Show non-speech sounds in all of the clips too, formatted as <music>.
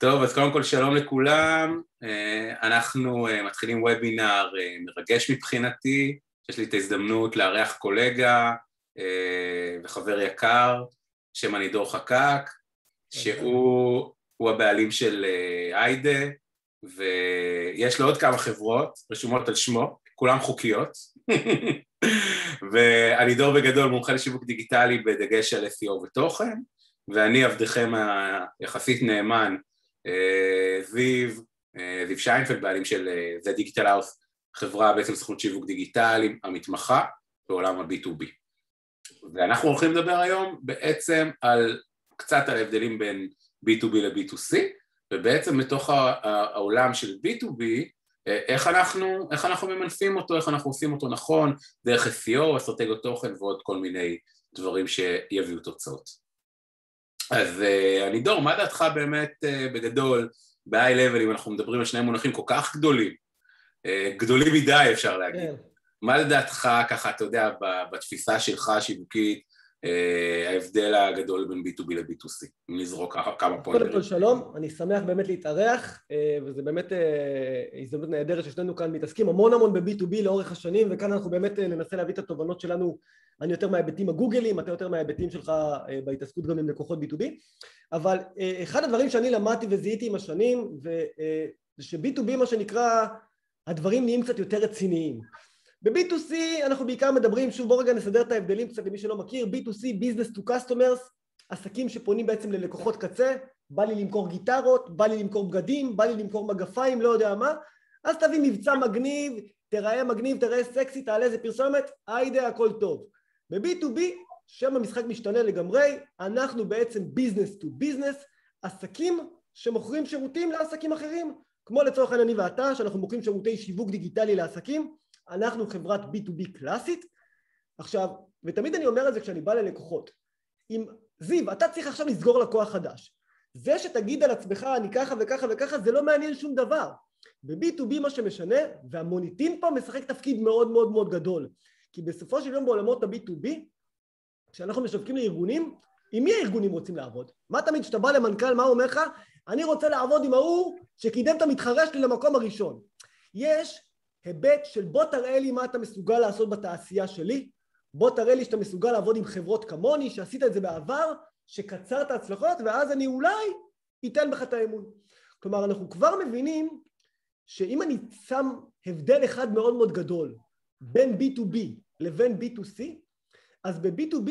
טוב, אז קודם כל שלום לכולם, אה, אנחנו אה, מתחילים וובינר אה, מרגש מבחינתי, יש לי את ההזדמנות לארח קולגה וחבר יקר, שם אני דור חקק, שהוא הבעלים של היידה, ויש לו עוד כמה חברות רשומות על שמו, כולן חוקיות, <laughs> ואני דור בגדול מומחה לשיווק דיגיטלי בדגש על SEO ותוכן, ואני עבדכם היחסית נאמן זיו, אה, זיו שיינפלד, בעלים של The Digital House, חברה בעצם סוכנות שיווק דיגיטלי המתמחה בעולם ה-B2B. ואנחנו הולכים לדבר היום בעצם על קצת על ההבדלים בין B2B ל-B2C, ובעצם מתוך העולם של B2B, אה, איך אנחנו, איך אנחנו ממנפים אותו, איך אנחנו עושים אותו נכון, דרך SEO, אסטרטגיות תוכן ועוד כל מיני דברים שיביאו תוצאות. אז uh, אני דור, מה דעתך באמת uh, בגדול, ב-high level, אם אנחנו מדברים על שני מונחים כל כך גדולים, uh, גדולים מדי אפשר להגיד. כן. מה לדעתך ככה, אתה יודע, בתפיסה שלך השיווקית, ההבדל הגדול בין B2B ל-B2C, אם נזרוק כמה פוינטים. קודם כל שלום, אני שמח באמת להתארח, uh, וזה באמת uh, הזדמנות נהדרת ששנינו כאן מתעסקים המון המון ב-B2B לאורך השנים, וכאן אנחנו באמת ננסה להביא את התובנות שלנו אני יותר מההיבטים הגוגלים, אתה יותר מההיבטים שלך אה, בהתעסקות גם עם לקוחות B2B, אבל אה, אחד הדברים שאני למדתי וזיהיתי עם השנים זה אה, ש-B2B מה שנקרא הדברים נהיים קצת יותר רציניים. ב-B2C אנחנו בעיקר מדברים, שוב בוא רגע נסדר את ההבדלים קצת למי שלא מכיר, B2C, Business to Customers, עסקים שפונים בעצם ללקוחות קצה, בא לי למכור גיטרות, בא לי למכור בגדים, בא לי למכור מגפיים, לא יודע מה, אז תביא מבצע מגניב, תראה מגניב, תראה סקסי, תעלה איזה פרסומת, היידה הכל טוב. ב-B2B שם המשחק משתנה לגמרי, אנחנו בעצם business to business, עסקים שמוכרים שירותים לעסקים אחרים, כמו לצורך העניין אני ואתה, שאנחנו מוכרים שירותי שיווק דיגיטלי לעסקים, אנחנו חברת B2B קלאסית. עכשיו, ותמיד אני אומר את זה כשאני בא ללקוחות, אם זיו, אתה צריך עכשיו לסגור לקוח חדש. זה שתגיד על עצמך אני ככה וככה וככה זה לא מעניין שום דבר. ב-B2B מה שמשנה, והמוניטין פה משחק תפקיד מאוד מאוד מאוד גדול. כי בסופו של יום בעולמות ה-B2B, כשאנחנו משווקים לארגונים, עם מי הארגונים רוצים לעבוד? מה תמיד כשאתה בא למנכ"ל, מה הוא אומר לך? אני רוצה לעבוד עם ההוא שקידם את המתחרה שלי למקום הראשון. יש היבט של בוא תראה לי מה אתה מסוגל לעשות בתעשייה שלי, בוא תראה לי שאתה מסוגל לעבוד עם חברות כמוני, שעשית את זה בעבר, שקצרת הצלחות, ואז אני אולי אתן בך את האמון. כלומר, אנחנו כבר מבינים שאם אני שם הבדל אחד מאוד מאוד גדול בין B2B לבין B2C, אז ב-B2B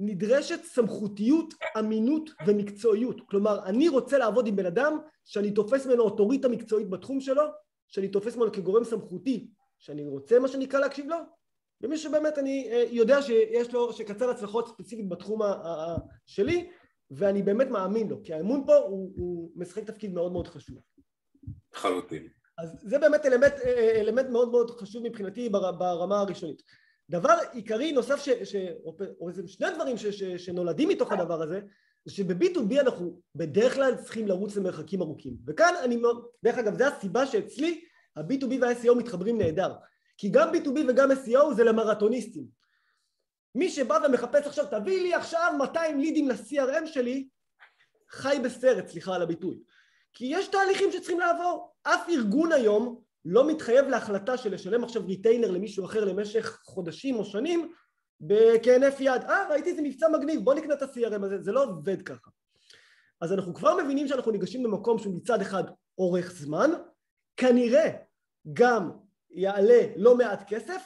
נדרשת סמכותיות, אמינות ומקצועיות. כלומר, אני רוצה לעבוד עם בן אדם שאני תופס ממנו אוטוריטה מקצועית בתחום שלו, שאני תופס ממנו כגורם סמכותי, שאני רוצה מה שנקרא להקשיב לו, ומי שבאמת אני אה, יודע שיש לו, שקצר הצלחות ספציפית בתחום שלי, ואני באמת מאמין לו, כי האמון פה הוא, הוא משחק תפקיד מאוד מאוד חשוב. לחלוטין. אז זה באמת אלמנט, אה, אה, אלמנט מאוד מאוד חשוב מבחינתי ברמה הראשונית. דבר עיקרי נוסף, ש, ש, או איזה שני דברים ש, ש, שנולדים מתוך הדבר הזה, זה שב-B2B אנחנו בדרך כלל צריכים לרוץ למרחקים ארוכים. וכאן אני, דרך אגב, זו הסיבה שאצלי ה-B2B וה-SEO מתחברים נהדר. כי גם B2B וגם SEO זה למרתוניסטים. מי שבא ומחפש עכשיו, תביא לי עכשיו 200 לידים ל-CRM שלי, חי בסרט, סליחה על הביטוי. כי יש תהליכים שצריכים לעבור. אף ארגון היום לא מתחייב להחלטה של לשלם עכשיו ריטיינר למישהו אחר למשך חודשים או שנים בכהינף יד. אה, ראיתי איזה מבצע מגניב, בוא נקנה את ה-CRM הזה, זה לא עובד ככה. אז אנחנו כבר מבינים שאנחנו ניגשים למקום שהוא מצד אחד אורך זמן, כנראה גם יעלה לא מעט כסף,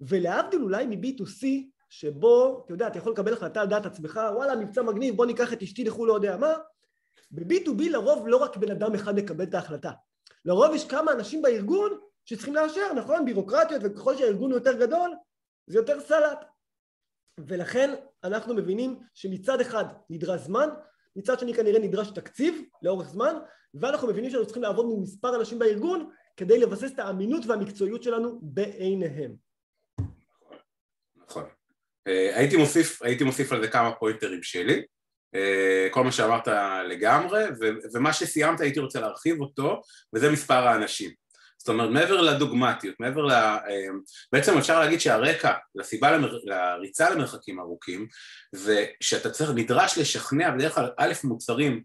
ולהבדיל אולי מ-B2C, שבו, אתה יודע, אתה יכול לקבל החלטה על דעת עצמך, וואלה, מבצע מגניב, בוא ניקח את אשתי לחו"ל לא יודע מה, ב-B2B לרוב לא רק בן אדם אחד מקבל את ההחלטה. לרוב יש כמה אנשים בארגון שצריכים לאשר, נכון? בירוקרטיות, וככל שהארגון הוא יותר גדול, זה יותר סלט. ולכן אנחנו מבינים שמצד אחד נדרש זמן, מצד שני כנראה נדרש תקציב לאורך זמן, ואנחנו מבינים שאנחנו צריכים לעבוד עם מספר אנשים בארגון כדי לבסס את האמינות והמקצועיות שלנו בעיניהם. נכון. אה, הייתי מוסיף, הייתי מוסיף על זה כמה פוינטרים שלי. אה, כל מה שאמרת לגמרי, ומה שסיימת הייתי רוצה להרחיב אותו, וזה מספר האנשים. זאת אומרת, מעבר לדוגמטיות, מעבר ל... אה, בעצם אפשר להגיד שהרקע לסיבה למר... לריצה למרחקים ארוכים, זה שאתה צריך, נדרש לשכנע בדרך כלל א' מוצרים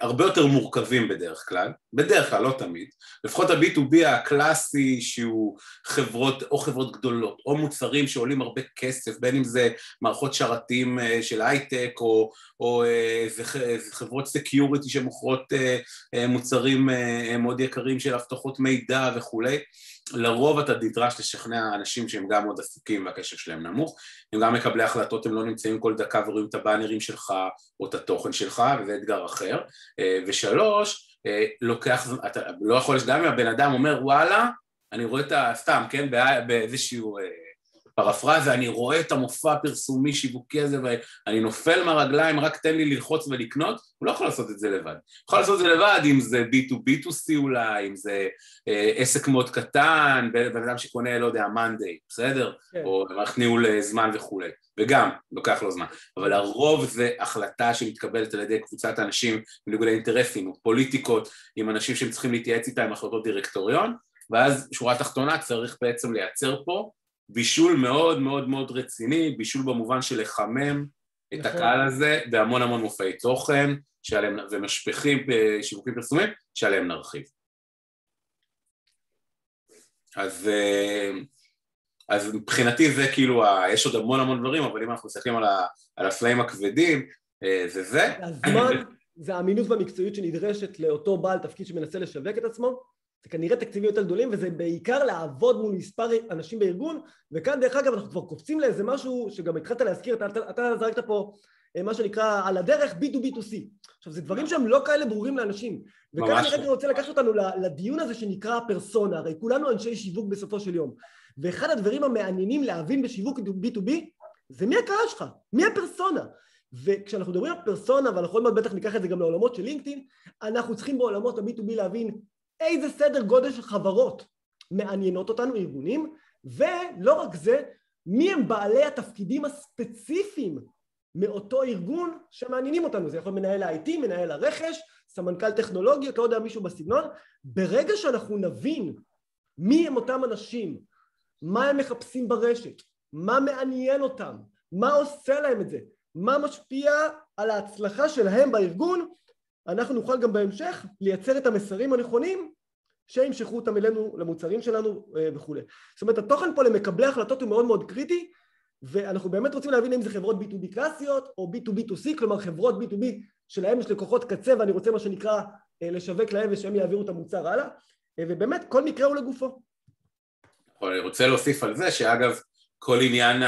הרבה יותר מורכבים בדרך כלל, בדרך כלל, לא תמיד, לפחות ה-B2B הקלאסי שהוא חברות, או חברות גדולות, או מוצרים שעולים הרבה כסף, בין אם זה מערכות שרתים אה, של הייטק, או, או איזה חברות security שמוכרות מוצרים מאוד יקרים של אבטחות מידע וכולי, לרוב אתה נדרש לשכנע אנשים שהם גם מאוד עסוקים והקשב שלהם נמוך, הם גם מקבלי החלטות, הם לא נמצאים כל דקה ורואים את הבאנרים שלך או את התוכן שלך, וזה אתגר אחר. אה, ושלוש, אה, לוקח, אתה לא יכול, גם אם הבן אדם אומר וואלה, אני רואה את ה... סתם, כן, באיזשהו... פרפרזה, אני רואה את המופע הפרסומי שיווקי הזה ואני נופל מהרגליים, רק תן לי ללחוץ ולקנות, הוא לא יכול לעשות את זה לבד. הוא יכול לעשות את זה לבד אם זה B2B2C אולי, אם זה אה, עסק מאוד קטן, בן אדם שקונה, לא יודע, מאנדיי, בסדר? כן. או מערכת ניהול אה, זמן וכולי, וגם, לוקח לו זמן. אבל הרוב זה החלטה שמתקבלת על ידי קבוצת אנשים בניגוד לאינטרסים, או פוליטיקות, עם אנשים שהם צריכים להתייעץ איתם החלטות דירקטוריון, ואז שורה תחתונה צריך בעצם לייצר פה בישול מאוד מאוד מאוד רציני, בישול במובן של לחמם את נכון. הקהל הזה בהמון המון מופעי תוכן שעליהם, ומשפכים שיווקים פרסומים שעליהם נרחיב. אז, אה, אז מבחינתי זה כאילו, יש עוד המון המון דברים, אבל אם אנחנו מסתכלים על, ה, על הסלעים הכבדים, אה, זה זה. הזמן זה האמינות והמקצועיות שנדרשת לאותו בעל תפקיד שמנסה לשווק את עצמו, זה כנראה תקציבים יותר גדולים וזה בעיקר לעבוד מול מספר אנשים בארגון וכאן דרך אגב אנחנו כבר קופצים לאיזה משהו שגם התחלת להזכיר, אתה, אתה, אתה זרקת פה אה, מה שנקרא על הדרך B2B2C עכשיו זה דברים שהם לא כאלה ברורים לאנשים. וכאן אני רגע רוצה לקחת אותנו לדיון הזה שנקרא פרסונה. הרי כולנו אנשי שיווק בסופו של יום. ואחד הדברים המעניינים להבין בשיווק B2B זה מי הקהל שלך, מי הפרסונה. וכשאנחנו מדברים על פרסונה ואנחנו עוד מעט בטח ניקח את זה גם לעולמות של לינקדאין אנחנו צריכים בעולמות ה-B2B להבין איזה סדר גודל של חברות מעניינות אותנו, ארגונים, ולא רק זה, מי הם בעלי התפקידים הספציפיים מאותו ארגון שמעניינים אותנו, זה יכול להיות מנהל ה-IT, מנהל הרכש, סמנכ"ל טכנולוגיות, לא יודע מישהו בסגנון, ברגע שאנחנו נבין מי הם אותם אנשים, מה הם מחפשים ברשת, מה מעניין אותם, מה עושה להם את זה, מה משפיע על ההצלחה שלהם בארגון, אנחנו נוכל גם בהמשך לייצר את המסרים הנכונים שימשכו אותם אלינו למוצרים שלנו אה, וכולי. זאת אומרת התוכן פה למקבלי החלטות הוא מאוד מאוד קריטי ואנחנו באמת רוצים להבין אם זה חברות B2B קלאסיות או B2B2C כלומר חברות B2B שלהם יש לקוחות קצה ואני רוצה מה שנקרא אה, לשווק להם ושהם יעבירו את המוצר הלאה אה, ובאמת כל מקרה הוא לגופו. אני רוצה להוסיף על זה שאגב כל עניין,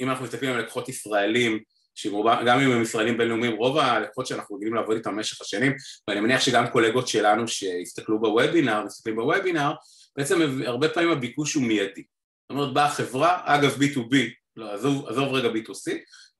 אם אנחנו מסתכלים על לקוחות ישראלים שגם אם הם ישראלים בינלאומיים, רוב הלקוחות שאנחנו רגילים לעבוד איתם במשך השנים, ואני מניח שגם קולגות שלנו שהסתכלו בוובינר, מסתכלים בוובינר, בעצם הרבה פעמים הביקוש הוא מיידי. זאת אומרת, באה חברה, אגב B2B, לא, עזוב, עזוב רגע B2C,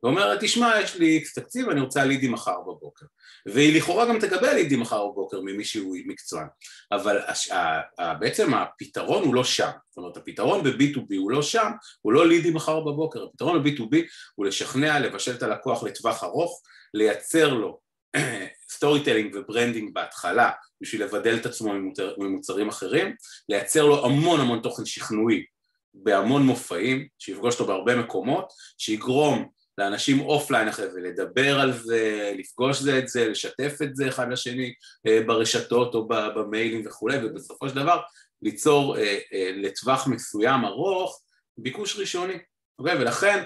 ואומרת, תשמע, יש לי איקס תקציב, אני רוצה לידים מחר בבוקר. והיא לכאורה גם תקבל לידים מחר בבוקר ממישהו מקצוען. אבל הש, ה, ה, בעצם הפתרון הוא לא שם. זאת אומרת, הפתרון ב-B2B הוא לא שם, הוא לא לידים מחר בבוקר. הפתרון ב-B2B הוא לשכנע, לבשל את הלקוח לטווח ארוך, לייצר לו <clears throat> storytelling ו-branding בהתחלה בשביל לבדל את עצמו ממוצר, ממוצרים אחרים, לייצר לו המון המון תוכן שכנועי בהמון מופעים, שיפגוש אותו בהרבה מקומות, שיגרום לאנשים אופליין אחרי זה, לדבר על זה, לפגוש זה את זה, לשתף את זה אחד לשני אה, ברשתות או במיילים וכולי, ובסופו של דבר ליצור אה, אה, לטווח מסוים ארוך ביקוש ראשוני, אוקיי? ולכן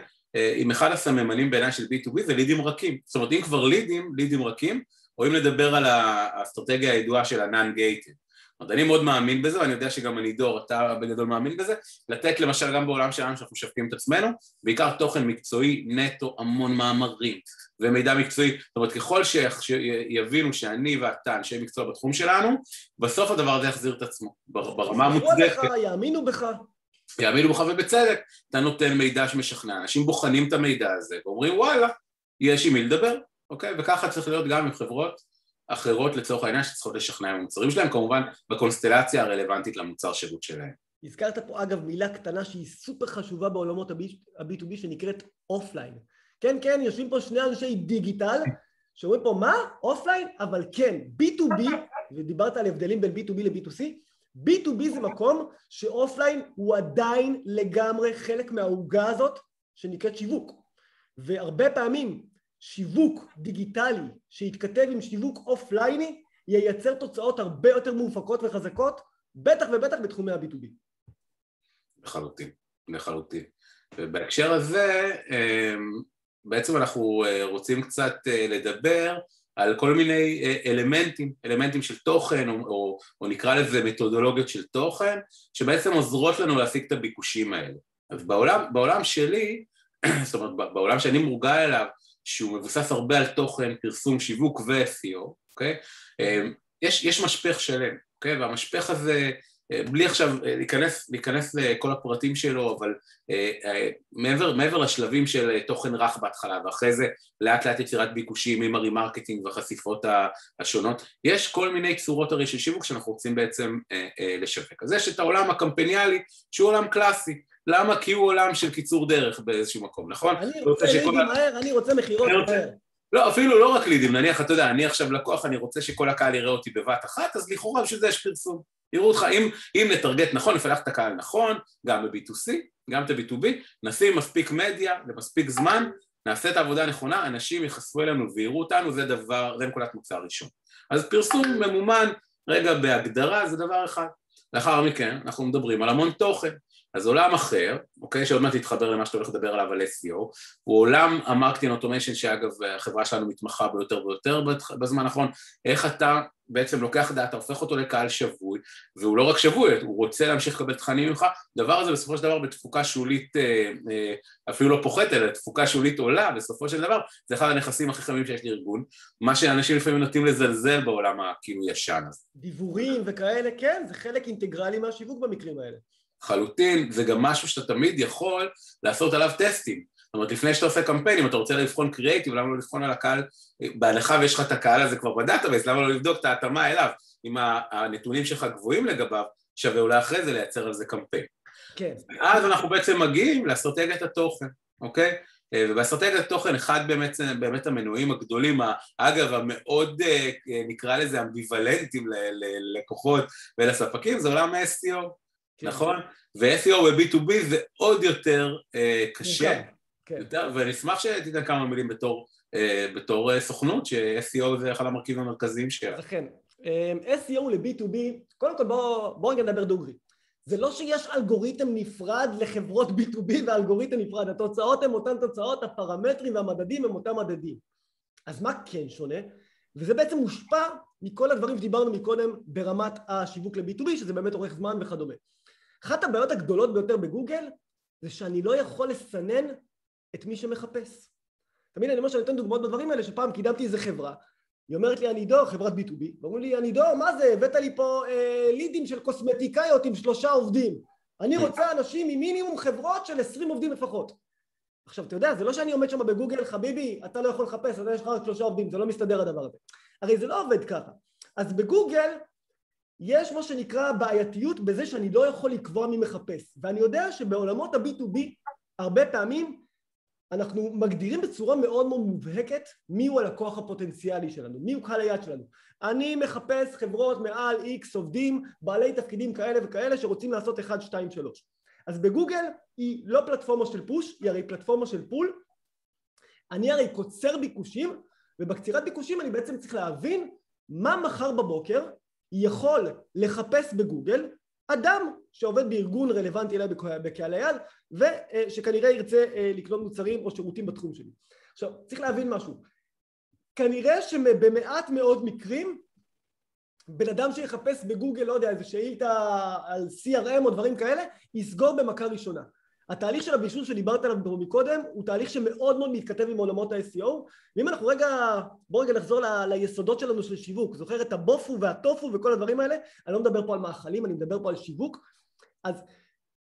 אם אחד הסממנים בעיניי של B2B זה לידים רכים, זאת אומרת אם כבר לידים, לידים רכים, או אם נדבר על האסטרטגיה הידועה של ה-non-gated אומרת, אני מאוד מאמין בזה, ואני יודע שגם אני דור, אתה בגדול מאמין בזה, לתת למשל גם בעולם שלנו שאנחנו משווקים את עצמנו, בעיקר תוכן מקצועי נטו, המון מאמרים ומידע מקצועי, זאת אומרת ככל שיבינו שאני ואתה אנשי מקצוע בתחום שלנו, בסוף הדבר הזה יחזיר את עצמו, ברמה המוצדקת. יאמינו בך. יאמינו בך ובצדק, אתה נותן מידע שמשכנע, אנשים בוחנים את המידע הזה ואומרים וואלה, יש עם מי לדבר, אוקיי? וככה צריך להיות גם עם חברות אחרות לצורך העניין שצריכות לשכנע עם המוצרים שלהם, כמובן בקונסטלציה הרלוונטית למוצר שירות שלהם. הזכרת פה אגב מילה קטנה שהיא סופר חשובה בעולמות ה-B2B שנקראת אופליין. כן, כן, יושבים פה שני אנשי דיגיטל שאומרים פה מה? אופליין? אבל כן, B2B, ודיברת על הבדלים בין B2B ל-B2C, B2B זה מקום שאופליין הוא עדיין לגמרי חלק מהעוגה הזאת שנקראת שיווק. והרבה פעמים שיווק דיגיטלי שיתכתב עם שיווק אופלייני ייצר תוצאות הרבה יותר מאופקות וחזקות, בטח ובטח בתחומי ה-B2B. לחלוטין, לחלוטין. ובהקשר הזה, אמ, בעצם אנחנו אה, רוצים קצת אה, לדבר על כל מיני אה, אלמנטים, אלמנטים של תוכן, או, או, או נקרא לזה מתודולוגיות של תוכן, שבעצם עוזרות לנו להשיג את הביקושים האלה. אז בעולם, בעולם שלי, <clears throat> זאת אומרת, בעולם שאני מורגל אליו, שהוא מבוסס הרבה על תוכן, פרסום, שיווק ו-SEO, אוקיי? יש, יש משפך שלם, אוקיי? והמשפך הזה בלי עכשיו אה, להיכנס, להיכנס לכל הפרטים שלו, אבל אה, אה, מעבר, מעבר לשלבים של תוכן רך בהתחלה, ואחרי זה לאט לאט יצירת ביקושים עם ה-remarketing והחשיפות השונות, יש כל מיני צורות הרי של שיווק שאנחנו רוצים בעצם לשווק. אז יש את העולם הקמפניאלי, שהוא עולם קלאסי. למה? כי הוא עולם של קיצור דרך באיזשהו מקום, נכון? אני רוצה לידים מהר, אני רוצה מכירות מהר. לא, אפילו לא רק לידים, נניח, אתה יודע, אני עכשיו לקוח, אני רוצה שכל הקהל יראה אותי בבת אחת, אז לכאורה בשביל זה יש פרסום. יראו אותך, אם, אם נטרגט נכון, נפלח את הקהל נכון, גם ב-B2C, גם את ה-B2B, נשים מספיק מדיה ומספיק זמן, נעשה את העבודה הנכונה, אנשים יחשפו אלינו ויראו אותנו, זה דבר, זה נקודת מוצא ראשון. אז פרסום ממומן, רגע, בהגדרה זה דבר אחד. לאחר מכן אנחנו מדברים על המון תוכן. אז עולם אחר, אוקיי, שעוד מעט תתחבר למה שאתה הולך לדבר עליו על SEO, הוא עולם ה-marketing automation שאגב החברה שלנו מתמחה ביותר ויותר בזמן האחרון, איך אתה בעצם לוקח דאטה, הופך אותו לקהל שבוי, והוא לא רק שבוי, הוא רוצה להמשיך לקבל תכנים ממך, הדבר הזה בסופו של דבר בתפוקה שולית, אה, אה, אפילו לא פוחת, אלא תפוקה שולית עולה, בסופו של דבר זה אחד הנכסים הכי חמים שיש לארגון, מה שאנשים לפעמים נוטים לזלזל בעולם הכאילו ישן הזה. דיוורים וכאלה, כן, זה חלק אינטגרלי מהשיווק במקרים האלה. לחלוטין, זה גם משהו שאתה תמיד יכול לעשות עליו טסטים. זאת אומרת, לפני שאתה עושה קמפיין, אם אתה רוצה לבחון קריאייטיב, למה לא לבחון על הקהל, בהנחה ויש לך את הקהל הזה כבר ב-database, למה לא לבדוק את ההתאמה אליו? אם הנתונים שלך גבוהים לגביו, שווה אולי אחרי זה לייצר על זה קמפיין. כן. אז אנחנו בעצם מגיעים לאסטרטגיית התוכן, אוקיי? ובאסטרטגיית התוכן, אחד באמת, באמת המנועים הגדולים, אגב, המאוד, נקרא לזה, אמביוולנטיים ללקוחות ולספקים, זה עולם ה-SEO. כן. נכון? ו-SEO ב-B2B זה עוד יותר אה, קשה, כן. יותר, ואני אשמח שתיתן כמה מילים בתור, אה, בתור אה, סוכנות, ש-SEO זה אחד המרכיבים המרכזיים שלה. כן. SEO ל-B2B, קודם כל בואו בוא רגע נדבר דוגרי. זה לא שיש אלגוריתם נפרד לחברות B2B ואלגוריתם נפרד, התוצאות הן אותן תוצאות, הפרמטרים והמדדים הם אותם מדדים. אז מה כן שונה? וזה בעצם מושפע מכל הדברים שדיברנו מקודם ברמת השיווק ל-B2B, שזה באמת אורך זמן וכדומה. אחת הבעיות הגדולות ביותר בגוגל זה שאני לא יכול לסנן את מי שמחפש. תמיד אני אומר שאני נותן דוגמאות בדברים האלה, שפעם קידמתי איזה חברה, היא אומרת לי, אני דור, חברת B2B, ואומרים לי, אני דור, מה זה, הבאת לי פה אה, לידים של קוסמטיקאיות עם שלושה עובדים. אני רוצה אנשים עם מינימום חברות של עשרים עובדים לפחות. עכשיו, אתה יודע, זה לא שאני עומד שם בגוגל, חביבי, אתה לא יכול לחפש, אתה יש לך רק שלושה עובדים, זה לא מסתדר הדבר הזה. הרי זה לא עובד ככה. אז בגוגל יש מה שנקרא בעייתיות בזה שאני לא יכול לקבוע מי מחפש ואני יודע שבעולמות ה-B2B הרבה פעמים אנחנו מגדירים בצורה מאוד מאוד מובהקת מיהו הלקוח הפוטנציאלי שלנו, מיהו קהל היד שלנו. אני מחפש חברות מעל X עובדים, בעלי תפקידים כאלה וכאלה שרוצים לעשות 1, 2, 3. אז בגוגל היא לא פלטפורמה של פוש, היא הרי פלטפורמה של פול. אני הרי קוצר ביקושים, ובקצירת ביקושים אני בעצם צריך להבין מה מחר בבוקר יכול לחפש בגוגל אדם שעובד בארגון רלוונטי אליי בקהל היד ושכנראה ירצה אה, לקנות מוצרים או שירותים בתחום שלי. עכשיו צריך להבין משהו כנראה שבמעט מאוד מקרים בן אדם שיחפש בגוגל, לא יודע, איזה שאילתה על CRM או דברים כאלה, יסגור במכה ראשונה. התהליך של הבישול שדיברת עליו מקודם הוא תהליך שמאוד מאוד מתכתב עם עולמות ה-SEO ואם אנחנו רגע, בואו רגע נחזור ל- ליסודות שלנו של שיווק. זוכר את הבופו והטופו וכל הדברים האלה? אני לא מדבר פה על מאכלים, אני מדבר פה על שיווק. אז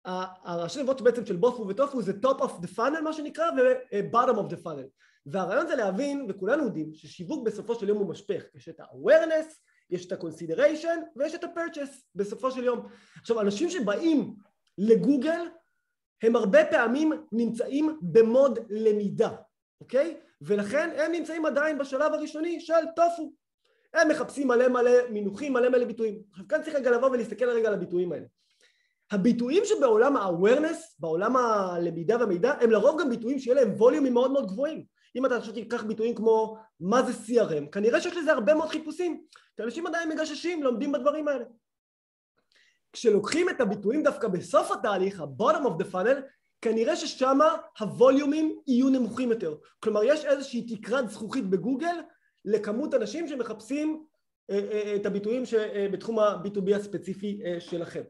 הראשי נבואות בעצם של בופו וטופו זה top of the funnel מה שנקרא ו-bottom of the funnel. והרעיון זה להבין וכולנו יודעים ששיווק בסופו של יום הוא משפך. יש את ה-awareness, יש את ה-consideration ויש את ה-purchase בסופו של יום. עכשיו אנשים שבאים לגוגל הם הרבה פעמים נמצאים במוד למידה, אוקיי? ולכן הם נמצאים עדיין בשלב הראשוני של טופו. הם מחפשים מלא מלא מינוחים, מלא מלא ביטויים. עכשיו כאן צריך רגע לבוא ולהסתכל רגע על הביטויים האלה. הביטויים שבעולם ה-awareness, בעולם הלמידה והמידע, הם לרוב גם ביטויים שיהיה להם ווליומים מאוד מאוד גבוהים. אם אתה עכשיו תיקח ביטויים כמו מה זה CRM, כנראה שיש לזה הרבה מאוד חיפושים, כי אנשים עדיין מגששים, לומדים בדברים האלה. כשלוקחים את הביטויים דווקא בסוף התהליך, ה-bottom of the funnel, כנראה ששם הווליומים יהיו נמוכים יותר. כלומר, יש איזושהי תקרת זכוכית בגוגל לכמות אנשים שמחפשים אה, אה, את הביטויים אה, בתחום ה-B2B הספציפי שלכם.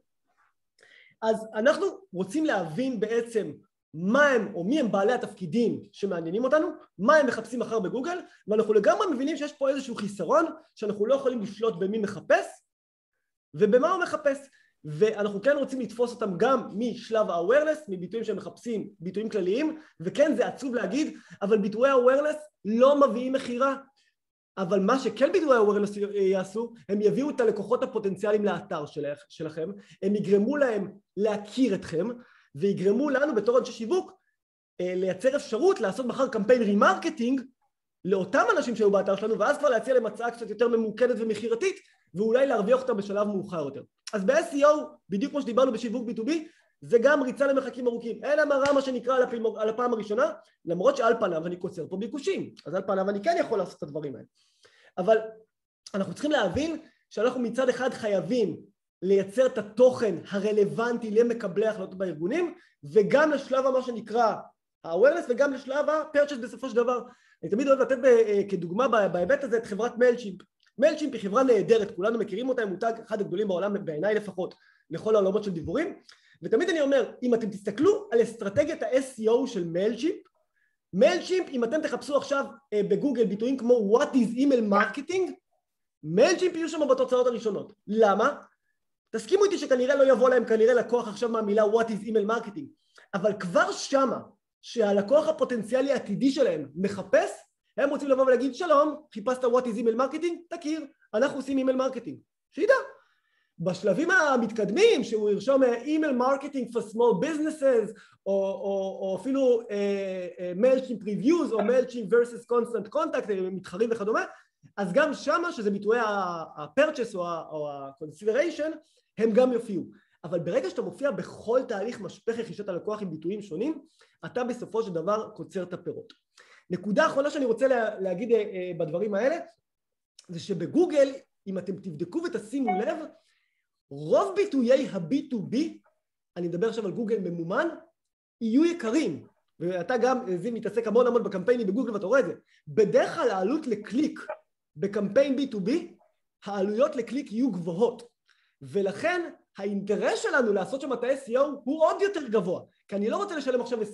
אז אנחנו רוצים להבין בעצם מה הם או מי הם בעלי התפקידים שמעניינים אותנו, מה הם מחפשים מחר בגוגל, ואנחנו לגמרי מבינים שיש פה איזשהו חיסרון שאנחנו לא יכולים לשלוט במי מחפש ובמה הוא מחפש. ואנחנו כן רוצים לתפוס אותם גם משלב ה-awareness, מביטויים שהם מחפשים ביטויים כלליים, וכן זה עצוב להגיד, אבל ביטויי ה-awareness לא מביאים מכירה, אבל מה שכן ביטויי ה-awareness יעשו, הם יביאו את הלקוחות הפוטנציאליים לאתר שלך, שלכם, הם יגרמו להם להכיר אתכם, ויגרמו לנו בתור אנשי שיווק אה, לייצר אפשרות לעשות מחר קמפיין remarketing לאותם אנשים שהיו באתר שלנו, ואז כבר להציע להם הצעה קצת יותר ממוקדת ומכירתית, ואולי להרוויח אותה בשלב מאוחר יותר. אז ב-SEO, בדיוק כמו שדיברנו בשיווק B2B, זה גם ריצה למרחקים ארוכים. אין המרה מה שנקרא על, הפעם, על הפעם הראשונה, למרות שעל פניו אני קוצר פה ביקושים, אז על פניו אני כן יכול לעשות את הדברים האלה. אבל אנחנו צריכים להבין שאנחנו מצד אחד חייבים לייצר את התוכן הרלוונטי למקבלי ההחלטות בארגונים, וגם לשלב מה שנקרא ה-awareness וגם לשלב ה-purchase בסופו של דבר. אני תמיד אוהב לתת אה, כדוגמה בהיבט הזה את חברת Mailchimp. Mailchimp היא חברה נהדרת, כולנו מכירים אותה, היא מותג אחד הגדולים בעולם, בעיניי לפחות, לכל העולמות של דיוורים, ותמיד אני אומר, אם אתם תסתכלו על אסטרטגיית ה-SEO של Mailchimp, Mailchimp, אם אתם תחפשו עכשיו אה, בגוגל ביטויים כמו What is email marketing, Mailchimp יהיו שם בתוצאות הראשונות. למה? תסכימו איתי שכנראה לא יבוא להם כנראה לקוח עכשיו מהמילה What is email marketing, אבל כבר שמה, שהלקוח הפוטנציאלי העתידי שלהם מחפש, הם רוצים לבוא ולהגיד שלום, חיפשת what is email marketing, תכיר, אנחנו עושים email marketing, שידע. בשלבים המתקדמים שהוא ירשום email marketing for small businesses או, או, או אפילו מיילצ'ים uh, previews או מיילצ'ים versus constant contact מתחרים וכדומה אז גם שמה שזה ביטויי ה-purchase או ה-consideration הם גם יופיעו. אבל ברגע שאתה מופיע בכל תהליך משפך רכישת הלקוח עם ביטויים שונים אתה בסופו של דבר קוצר את הפירות נקודה אחרונה שאני רוצה לה, להגיד uh, בדברים האלה זה שבגוגל אם אתם תבדקו ותשימו לב רוב ביטויי ה-B2B אני מדבר עכשיו על גוגל ממומן יהיו יקרים. ואתה גם זיו מתעסק המון המון בקמפיינים בגוגל ואתה רואה את זה. בדרך כלל העלות לקליק בקמפיין B2B העלויות לקליק יהיו גבוהות. ולכן האינטרס שלנו לעשות שם את ה-SEO הוא עוד יותר גבוה כי אני לא רוצה לשלם עכשיו 25-30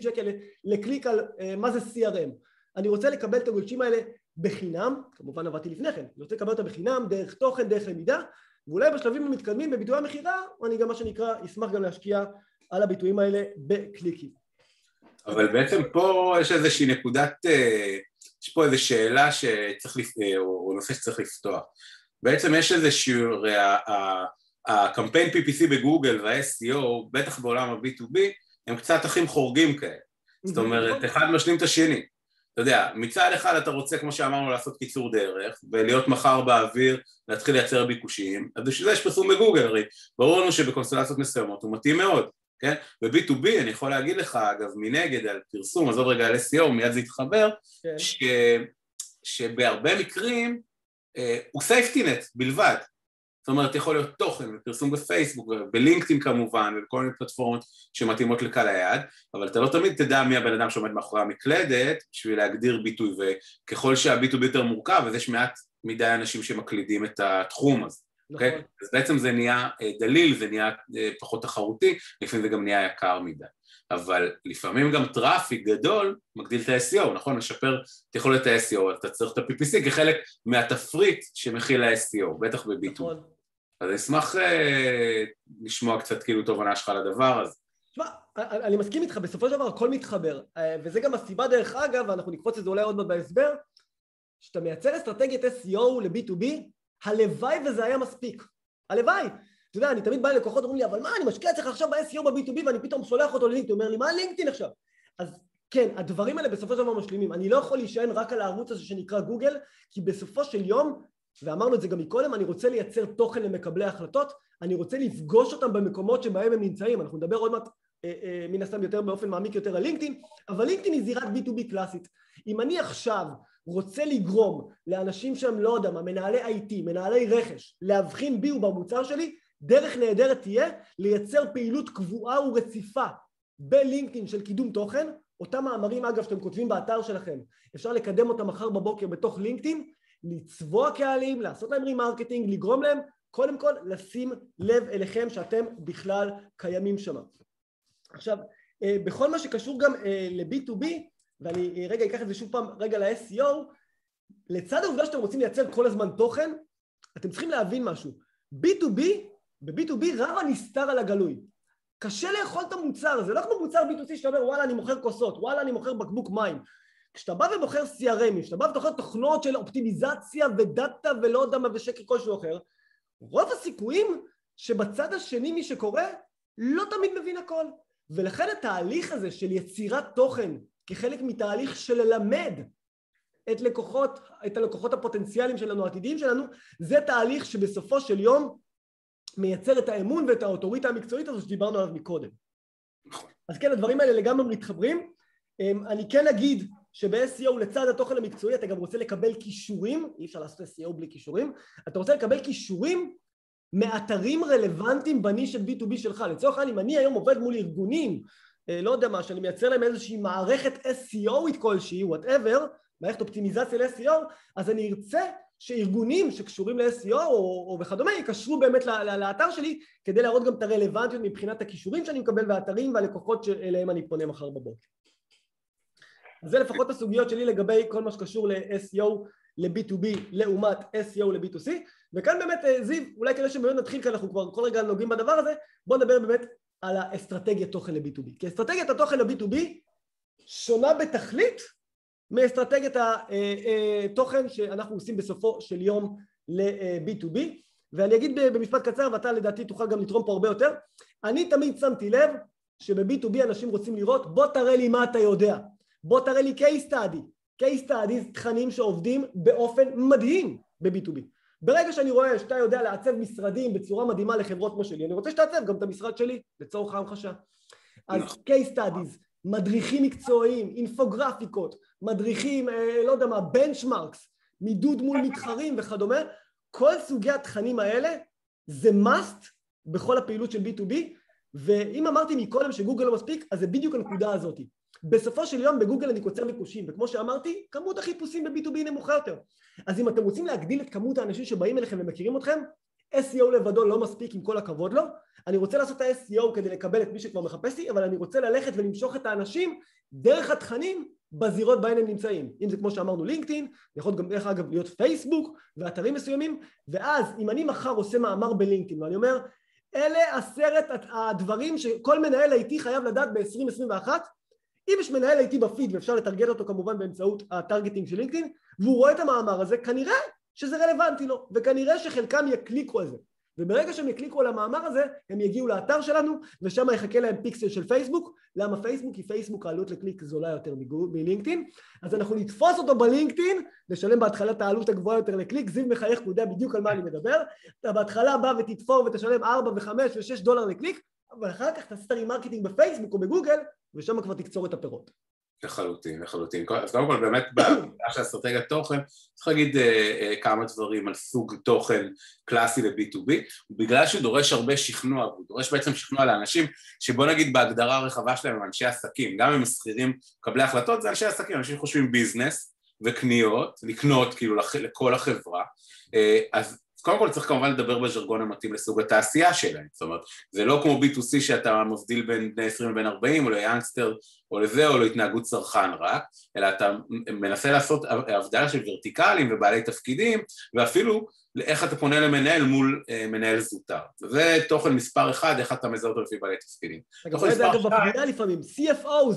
שקל לקליק על uh, מה זה CRM אני רוצה לקבל את הגולשים האלה בחינם, כמובן עבדתי לפני כן, אני רוצה לקבל אותם בחינם דרך תוכן, דרך למידה ואולי בשלבים המתקדמים בביטויי המכירה אני גם מה שנקרא אשמח גם להשקיע על הביטויים האלה בקליקים. אבל בעצם פה יש איזושהי נקודת, אה, יש פה איזו שאלה שצריך, אה, או נושא שצריך לפתוח. בעצם יש איזשהו, הקמפיין PPC בגוגל וה-SEO, בטח בעולם ה-B2B, הם קצת אחים חורגים כאלה. זאת אומרת, אחד משלים את השני. אתה יודע, מצד אחד אתה רוצה, כמו שאמרנו, לעשות קיצור דרך ולהיות מחר באוויר, להתחיל לייצר ביקושים, אז בשביל זה יש פרסום בגוגל, הרי ברור לנו שבקונסטלציות מסוימות הוא מתאים מאוד, כן? ב-B2B אני יכול להגיד לך, אגב, מנגד על פרסום, עזוב רגע על SEO, מיד זה יתחבר, כן. ש... שבהרבה מקרים אה, הוא safety net בלבד, זאת אומרת יכול להיות תוכן ופרסום בפייסבוק ובלינקדאין כמובן ובכל מיני פלטפורמות שמתאימות לקהל היעד אבל אתה לא תמיד תדע מי הבן אדם שעומד מאחורי המקלדת בשביל להגדיר ביטוי וככל שהביטוי יותר מורכב אז יש מעט מדי אנשים שמקלידים את התחום הזה נכון. Okay? אוקיי? אז בעצם זה נהיה אה, דליל, זה נהיה אה, פחות תחרותי, לפעמים זה גם נהיה יקר מדי. אבל לפעמים גם traffic גדול מגדיל את ה-SEO, נכון? משפר את יכולת ה-SEO, אתה צריך את ה-PPC כחלק מהתפריט שמכיל ה-SEO, בטח ב-B2B. נכון. אז אני אשמח אה, לשמוע קצת כאילו תובנה שלך על הדבר הזה. תשמע, אני מסכים איתך, בסופו של דבר הכל מתחבר, אה, וזה גם הסיבה דרך אגב, ואנחנו נקפוץ את זה אולי עוד מעט בהסבר, שאתה מייצר אסטרטגיית SEO ל-B2B, הלוואי וזה היה מספיק. הלוואי. אתה יודע, אני תמיד בא ללקוחות, אומרים לי, אבל מה, אני משקיע אצלך עכשיו ב-SEO ב-B2B ואני פתאום שולח אותו ללינקדאין, אומר לי, מה לינקדאין עכשיו? אז כן, הדברים האלה בסופו של דבר משלימים. אני לא יכול להישען רק על הערוץ הזה שנקרא גוגל, כי בסופו של יום ואמרנו את זה גם מקודם, אני רוצה לייצר תוכן למקבלי החלטות, אני רוצה לפגוש אותם במקומות שבהם הם נמצאים, אנחנו נדבר עוד מעט מן הסתם יותר באופן מעמיק יותר על לינקדאין, אבל לינקדאין היא זירת B2B קלאסית. אם אני עכשיו רוצה לגרום לאנשים שהם לא יודע מה, מנהלי IT, מנהלי רכש, להבחין בי ובמוצר שלי, דרך נהדרת תהיה לייצר פעילות קבועה ורציפה בלינקדאין של קידום תוכן, אותם מאמרים אגב שאתם כותבים באתר שלכם, אפשר לקדם אותם מחר בבוקר בתוך לינקדאין, לצבוע קהלים, לעשות להם remarketing, לגרום להם קודם כל לשים לב אליכם שאתם בכלל קיימים שם. עכשיו, אה, בכל מה שקשור גם אה, ל-B2B, ואני אה, רגע אקח את זה שוב פעם רגע ל-SEO, לצד העובדה שאתם רוצים לייצר כל הזמן תוכן, אתם צריכים להבין משהו. B2B, ב-B2B רב הנסתר על הגלוי. קשה לאכול את המוצר, זה לא כמו מוצר B2C שאתה אומר וואלה אני מוכר כוסות, וואלה אני מוכר בקבוק מים. כשאתה בא ומוכר CRM, כשאתה בא ומוכר תוכנות של אופטימיזציה ודאטה ולא יודע מה ושקר כלשהו אחר, רוב הסיכויים שבצד השני מי שקורא לא תמיד מבין הכל. ולכן התהליך הזה של יצירת תוכן כחלק מתהליך של ללמד את לקוחות, את הלקוחות הפוטנציאליים שלנו, העתידיים שלנו, זה תהליך שבסופו של יום מייצר את האמון ואת האוטוריטה המקצועית הזו שדיברנו עליו מקודם. אז כן, הדברים האלה לגמרי מתחברים. אמ, אני כן אגיד שב-SEO לצד התוכן המקצועי אתה גם רוצה לקבל כישורים, אי אפשר לעשות SEO בלי כישורים, אתה רוצה לקבל כישורים מאתרים רלוונטיים בנישת B2B שלך. לצורך העניין, אם אני היום עובד מול ארגונים, אה, לא יודע מה, שאני מייצר להם איזושהי מערכת SEOית כלשהי, whatever, מערכת אופטימיזציה ל-SEO, אז אני ארצה שארגונים שקשורים ל-SEO או, או וכדומה יקשרו באמת לאתר שלי כדי להראות גם את הרלוונטיות מבחינת הכישורים שאני מקבל והאתרים והלקוחות שאליהם אני פונה מחר בבוקר. זה לפחות הסוגיות שלי לגבי כל מה שקשור ל-SEO ל-B2B לעומת SEO ל-B2C וכאן באמת אה, זיו, אולי כדי שבאמת נתחיל כי אנחנו כבר כל רגע נוגעים בדבר הזה. בוא נדבר באמת על האסטרטגיית תוכן ל-B2B כי אסטרטגיית התוכן ל-B2B שונה בתכלית מאסטרטגיית התוכן אה, אה, שאנחנו עושים בסופו של יום ל-B2B ואני אגיד במשפט קצר ואתה לדעתי תוכל גם לתרום פה הרבה יותר. אני תמיד שמתי לב שב-B2B אנשים רוצים לראות בוא תראה לי מה אתה יודע בוא תראה לי case study case study תכנים שעובדים באופן מדהים ב-B2B ברגע שאני רואה שאתה יודע לעצב משרדים בצורה מדהימה לחברות כמו שלי אני רוצה שתעצב גם את המשרד שלי לצורך ההמחשה אז נכון. case studies מדריכים מקצועיים, אינפוגרפיקות, מדריכים, אה, לא יודע מה, בנצ'מרקס, מידוד מול מתחרים וכדומה, כל סוגי התכנים האלה זה must בכל הפעילות של B2B, ואם אמרתי מקודם שגוגל לא מספיק, אז זה בדיוק הנקודה הזאת. בסופו של יום בגוגל אני קוצר ביקושים, וכמו שאמרתי, כמות החיפושים ב-B2B נמוכה יותר. אז אם אתם רוצים להגדיל את כמות האנשים שבאים אליכם ומכירים אתכם, SEO לבדו לא מספיק עם כל הכבוד לו, אני רוצה לעשות את ה-SEO כדי לקבל את מי שכבר מחפש לי, אבל אני רוצה ללכת ולמשוך את האנשים דרך התכנים בזירות בהן הם נמצאים. אם זה כמו שאמרנו לינקדאין, יכול גם דרך אגב להיות פייסבוק ואתרים מסוימים, ואז אם אני מחר עושה מאמר בלינקדאין ואני אומר אלה עשרת הדברים שכל מנהל IT חייב לדעת ב-2021 אם יש מנהל IT בפיד ואפשר לטרגט אותו כמובן באמצעות הטרגטינג של לינקדאין והוא רואה את המאמר הזה כנראה שזה רלוונטי לו וכנראה שחלקם יקליקו על זה. וברגע שהם יקליקו על המאמר הזה הם יגיעו לאתר שלנו ושם יחכה להם פיקסל של פייסבוק. למה פייסבוק? כי פייסבוק העלות לקליק זולה יותר מלינקדאין. אז אנחנו נתפוס אותו בלינקדאין נשלם בהתחלה את העלות הגבוהה יותר לקליק זיו מחייך הוא יודע בדיוק על מה אני מדבר. אתה בהתחלה בא ותתפוס ותשלם 4 ו-5 ו-6 דולר לקליק אבל אחר כך תעשה את ה remarketing בפייסבוק או בגוגל ושם כבר תקצור את הפירות. לחלוטין, לחלוטין. אז קודם כל באמת בעבודה של אסטרטגיית תוכן צריך להגיד אה, אה, כמה דברים על סוג תוכן קלאסי ל-B2B בגלל שהוא דורש הרבה שכנוע, הוא דורש בעצם שכנוע לאנשים שבוא נגיד בהגדרה הרחבה שלהם הם אנשי עסקים, גם אם הם שכירים מקבלי החלטות זה אנשי עסקים, אנשים חושבים ביזנס וקניות, לקנות כאילו לכל החברה. אה, אז קודם כל צריך כמובן לדבר בז'רגון המתאים לסוג התעשייה שלהם, זאת אומרת זה לא כמו B2C שאתה מבדיל בין בני 20 לבין 40 או ליאנגסטר או לזה או להתנהגות צרכן רק, אלא אתה מנסה לעשות הבדלה של ורטיקלים ובעלי תפקידים ואפילו איך אתה פונה למנהל מול אה, מנהל זוטר. זה תוכן מספר אחד, איך אתה מזהה אותו לפי בעלי תפקידים. אגב, זה אגב בפנייה לפעמים,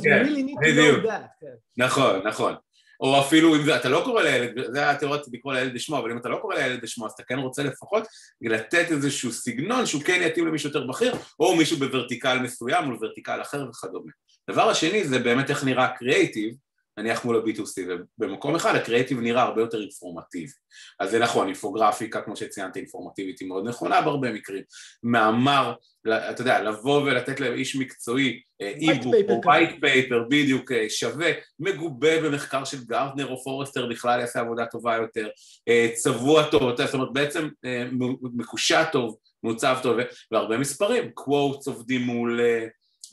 really need to know that. כן. נכון, נכון. או אפילו אם אתה לא קורא לילד, זה התיאוריות לקרוא לילד בשמו, אבל אם אתה לא קורא לילד בשמו אז אתה כן רוצה לפחות לתת איזשהו סגנון שהוא כן יתאים למישהו יותר בכיר, או מישהו בוורטיקל מסוים מול ורטיקל אחר וכדומה. הדבר השני זה באמת איך נראה קריאייטיב, נניח מול ה-B2C, ובמקום אחד הקריאיטיב נראה הרבה יותר אינפורמטיבי. אז זה נכון, אינפוגרפיקה, כמו שציינתי, אינפורמטיבית היא מאוד נכונה בהרבה מקרים. מאמר, אתה יודע, לבוא ולתת לאיש מקצועי e-book או white paper, בדיוק, אה, שווה, מגובה במחקר של גארטנר או פורסטר, בכלל יעשה עבודה טובה יותר, אה, צבוע טוב, זאת אומרת בעצם אה, מקושט טוב, מוצב טוב, והרבה מספרים, quotes עובדים מול...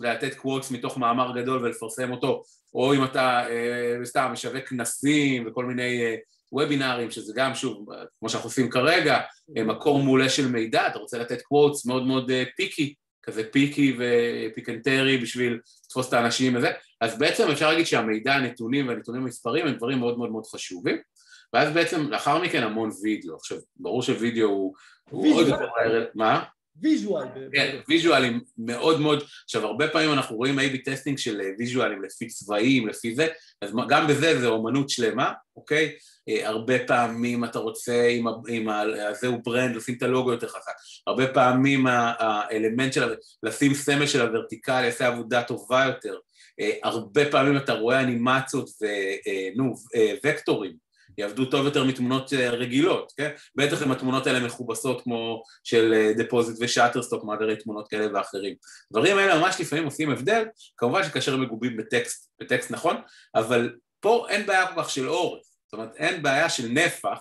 לתת quotes מתוך מאמר גדול ולפרסם אותו, או אם אתה אה, סתם משווק כנסים וכל מיני אה, וובינרים, שזה גם שוב, כמו שאנחנו עושים כרגע, אה, מקור מעולה של מידע, אתה רוצה לתת quotes מאוד מאוד picky, כזה picky ופיקנטרי בשביל לתפוס את האנשים וזה, אז בעצם אפשר להגיד שהמידע, הנתונים והנתונים המספרים הם דברים מאוד מאוד מאוד חשובים, ואז בעצם לאחר מכן המון וידאו, עכשיו ברור שווידאו הוא, הוא עוד יותר, מה? visual. כן, ויז'ואלים מאוד מאוד, עכשיו הרבה פעמים אנחנו רואים A-B testing של אה, ויז'ואלים לפי צבעים, לפי זה, אז גם בזה זה אומנות שלמה, אוקיי? אה, הרבה פעמים אתה רוצה, עם, עם זה brand, לשים את הלוגו יותר חזק, הרבה פעמים האלמנט של, לשים סמל של הוורטיקל יעשה עבודה טובה יותר, אה, הרבה פעמים אתה רואה אנימציות ונו, וקטורים יעבדו טוב יותר מתמונות אה, רגילות, כן? בטח אם התמונות האלה מכובסות כמו של Deposit ו Shutterstock, מאגרי תמונות כאלה ואחרים. דברים האלה ממש לפעמים עושים הבדל, כמובן שכאשר הם מגובים בטקסט, בטקסט נכון, אבל פה אין בעיה כל כך של אורך, זאת אומרת אין בעיה של נפח,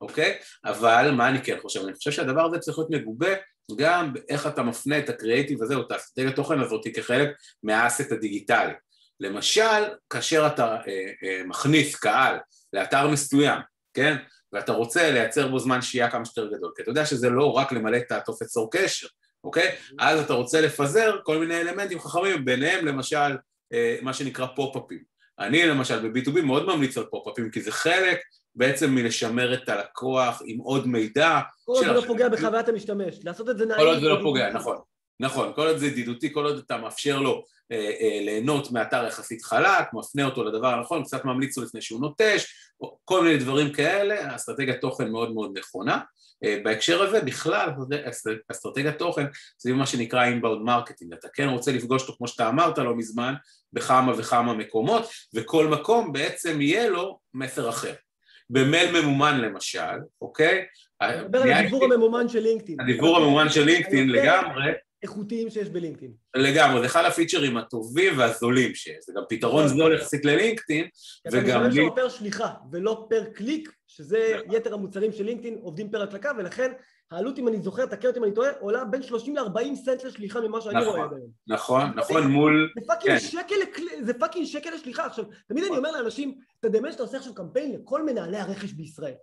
אוקיי? אבל מה אני כן חושב? אני חושב שהדבר הזה צריך להיות מגובה גם באיך אתה מפנה את הקריאיטיב הזה או את האסטרטגיית תוכן הזאת כחלק מהאסט הדיגיטלי. למשל, כאשר אתה אה, אה, מכניס קהל לאתר מסוים, כן? ואתה רוצה לייצר בו זמן שהייה כמה שיותר גדול, כי אתה יודע שזה לא רק למלא את הטופס צור קשר, אוקיי? אז אתה רוצה לפזר כל מיני אלמנטים חכמים, ביניהם למשל אה, מה שנקרא פופ-אפים. אני למשל ב-B2B מאוד ממליץ על פופ-אפים, כי זה חלק בעצם מלשמר את הלקוח עם עוד מידע. כל עוד זה לא פוגע בחוויית המשתמש, לעשות את זה נעים. כל עוד זה לא פוגע, נכון. נכון, כל עוד זה ידידותי, כל עוד אתה מאפשר לו ליהנות מאתר יחסית חלק, מפנה אותו לדבר הנכון, קצת ממליץ לו לפני שהוא נוטש, כל מיני דברים כאלה, אסטרטגיית תוכן מאוד מאוד נכונה. אה, בהקשר הזה בכלל אסטרטגיית תוכן זה מה שנקרא inbound marketing, אתה כן רוצה לפגוש אותו כמו שאתה אמרת לא מזמן בכמה וכמה מקומות וכל מקום בעצם יהיה לו מסר אחר. במייל ממומן למשל, אוקיי? אני מדבר על הדיבור הממומן של לינקדאין. הדיבור הממומן של לינקדאין לגמרי. איכותיים שיש בלינקדאין. לגמרי, זה אחד הפיצ'רים הטובים והזולים שיש, זה גם פתרון נכון. זול יחסית ללינקדאין, וגם... אתה משתמש לו per שליחה, ולא per קליק, שזה נכון. יתר המוצרים של לינקדאין עובדים per הקלקה, ולכן העלות, אם אני זוכר, תקן אותי אם אני טועה, עולה בין 30 ל-40 סנט לשליחה ממה שאני רואה עד היום. נכון, נכון, מול... זה פאקינג כן. שקל, זה fucking שקל לשליחה. עכשיו, תמיד אני אומר לאנשים, אתה דמיין שאתה עושה עכשיו קמפיין לכל מנהלי הרכש בישראל.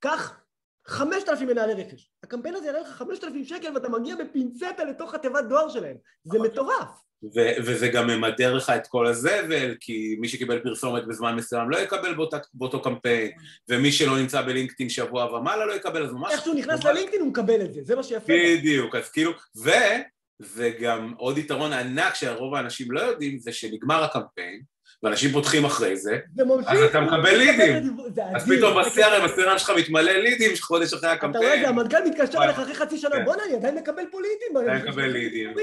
קח חמשת אלפים מנהלי רכש. הקמפיין הזה יעלה לך חמשת אלפים שקל ואתה מגיע בפינצטה לתוך התיבת דואר שלהם. זה נכון. מטורף. ו- וזה גם ממדר לך את כל הזבל, כי מי שקיבל פרסומת בזמן מסוים לא יקבל באותה, באותו קמפיין, ומי שלא נמצא בלינקדאין שבוע ומעלה לא יקבל, אז ממש... איך שהוא נכנס ממש... ללינקדאין הוא מקבל את זה, זה מה שיפה. בדיוק, אז כאילו, ו... וגם עוד יתרון ענק שרוב האנשים לא יודעים, זה שנגמר הקמפיין, ואנשים פותחים אחרי זה, אז אתה מקבל לידים. אז פתאום ב CRM, ה CRM שלך מתמלא לידים חודש אחרי הקמפיין. אתה רואה, המנכ"ל מתקשר אליך אחרי חצי שנה, כן. בוא'נה, אני עדיין מקבל פה לידים. עדיין מקבל לידים.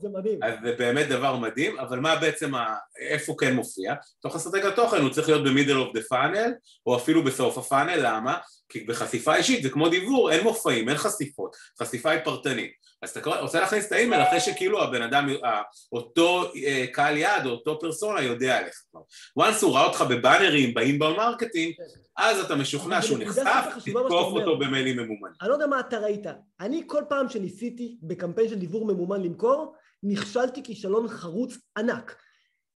זה מדהים. אז זה באמת דבר מדהים, אבל מה בעצם, איפה כן מופיע? תוך אסטרטגיית תוכן הוא צריך להיות ב middle of the funnel, או אפילו בסוף ה funnel, למה? כי בחשיפה אישית זה כמו דיוור, אין מופעים, אין חשיפות, חשיפה היא פרטנית. אז אתה רוצה להכניס את האימייל אחרי שכאילו הבן אדם, אותו אה, קהל יעד או אותו פרסונה יודע עליך כבר. once הוא ראה אותך בבאנרים, ב inbound marketing, אז אתה משוכנע שהוא נחשף, תתקוף אותו במיילים ממומנים. אני לא יודע מה אתה ראית, אני כל פעם שניסיתי בקמפיין של דיוור ממומן למכור, נכשלתי כישלון חרוץ ענק.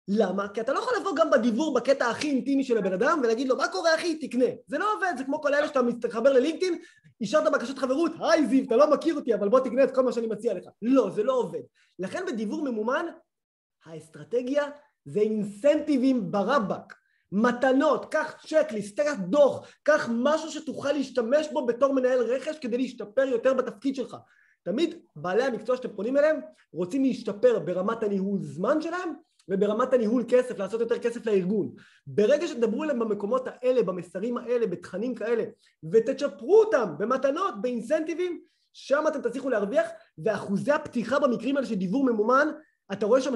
למה? כי אתה לא יכול לבוא גם בדיבור בקטע הכי אינטימי של הבן אדם ולהגיד לו מה קורה אחי תקנה זה לא עובד זה כמו כל אלה שאתה מתחבר ללינקדאין אישרת בקשת חברות? היי זיו אתה לא מכיר אותי אבל בוא תקנה את כל מה שאני מציע לך. לא זה לא עובד. לכן בדיבור ממומן האסטרטגיה זה אינסנטיבים ברבק. מתנות, קח צ'קליסט, קח דוח, קח משהו שתוכל להשתמש בו בתור מנהל רכש כדי להשתפר יותר בתפקיד שלך. תמיד בעלי המקצוע שאתם פונים אליהם רוצים להשתפר ברמת הניהול זמן שלהם וברמת הניהול כסף, לעשות יותר כסף לארגון. ברגע שתדברו אליהם במקומות האלה, במסרים האלה, בתכנים כאלה, ותצ'פרו אותם במתנות, באינסנטיבים, שם אתם תצליחו להרוויח, ואחוזי הפתיחה במקרים האלה של דיבור ממומן, אתה רואה שם